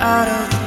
out of